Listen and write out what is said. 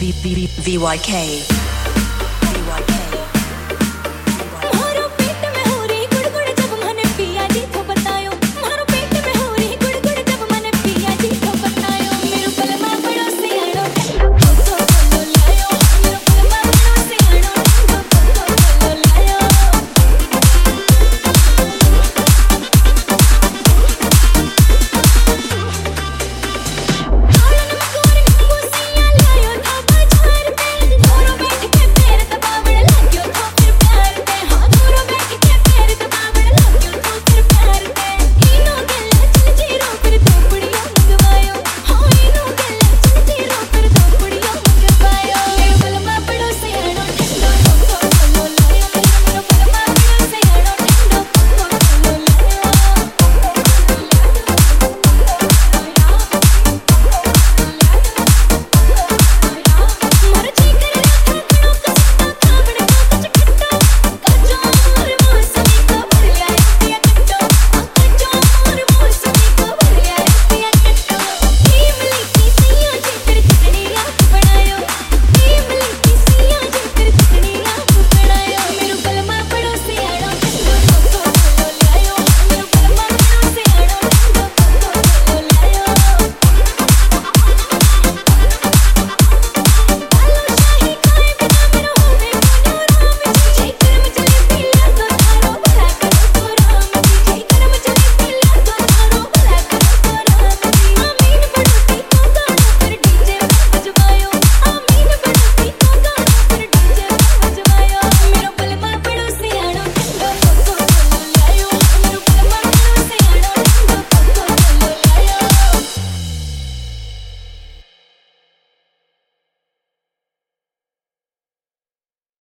VYK.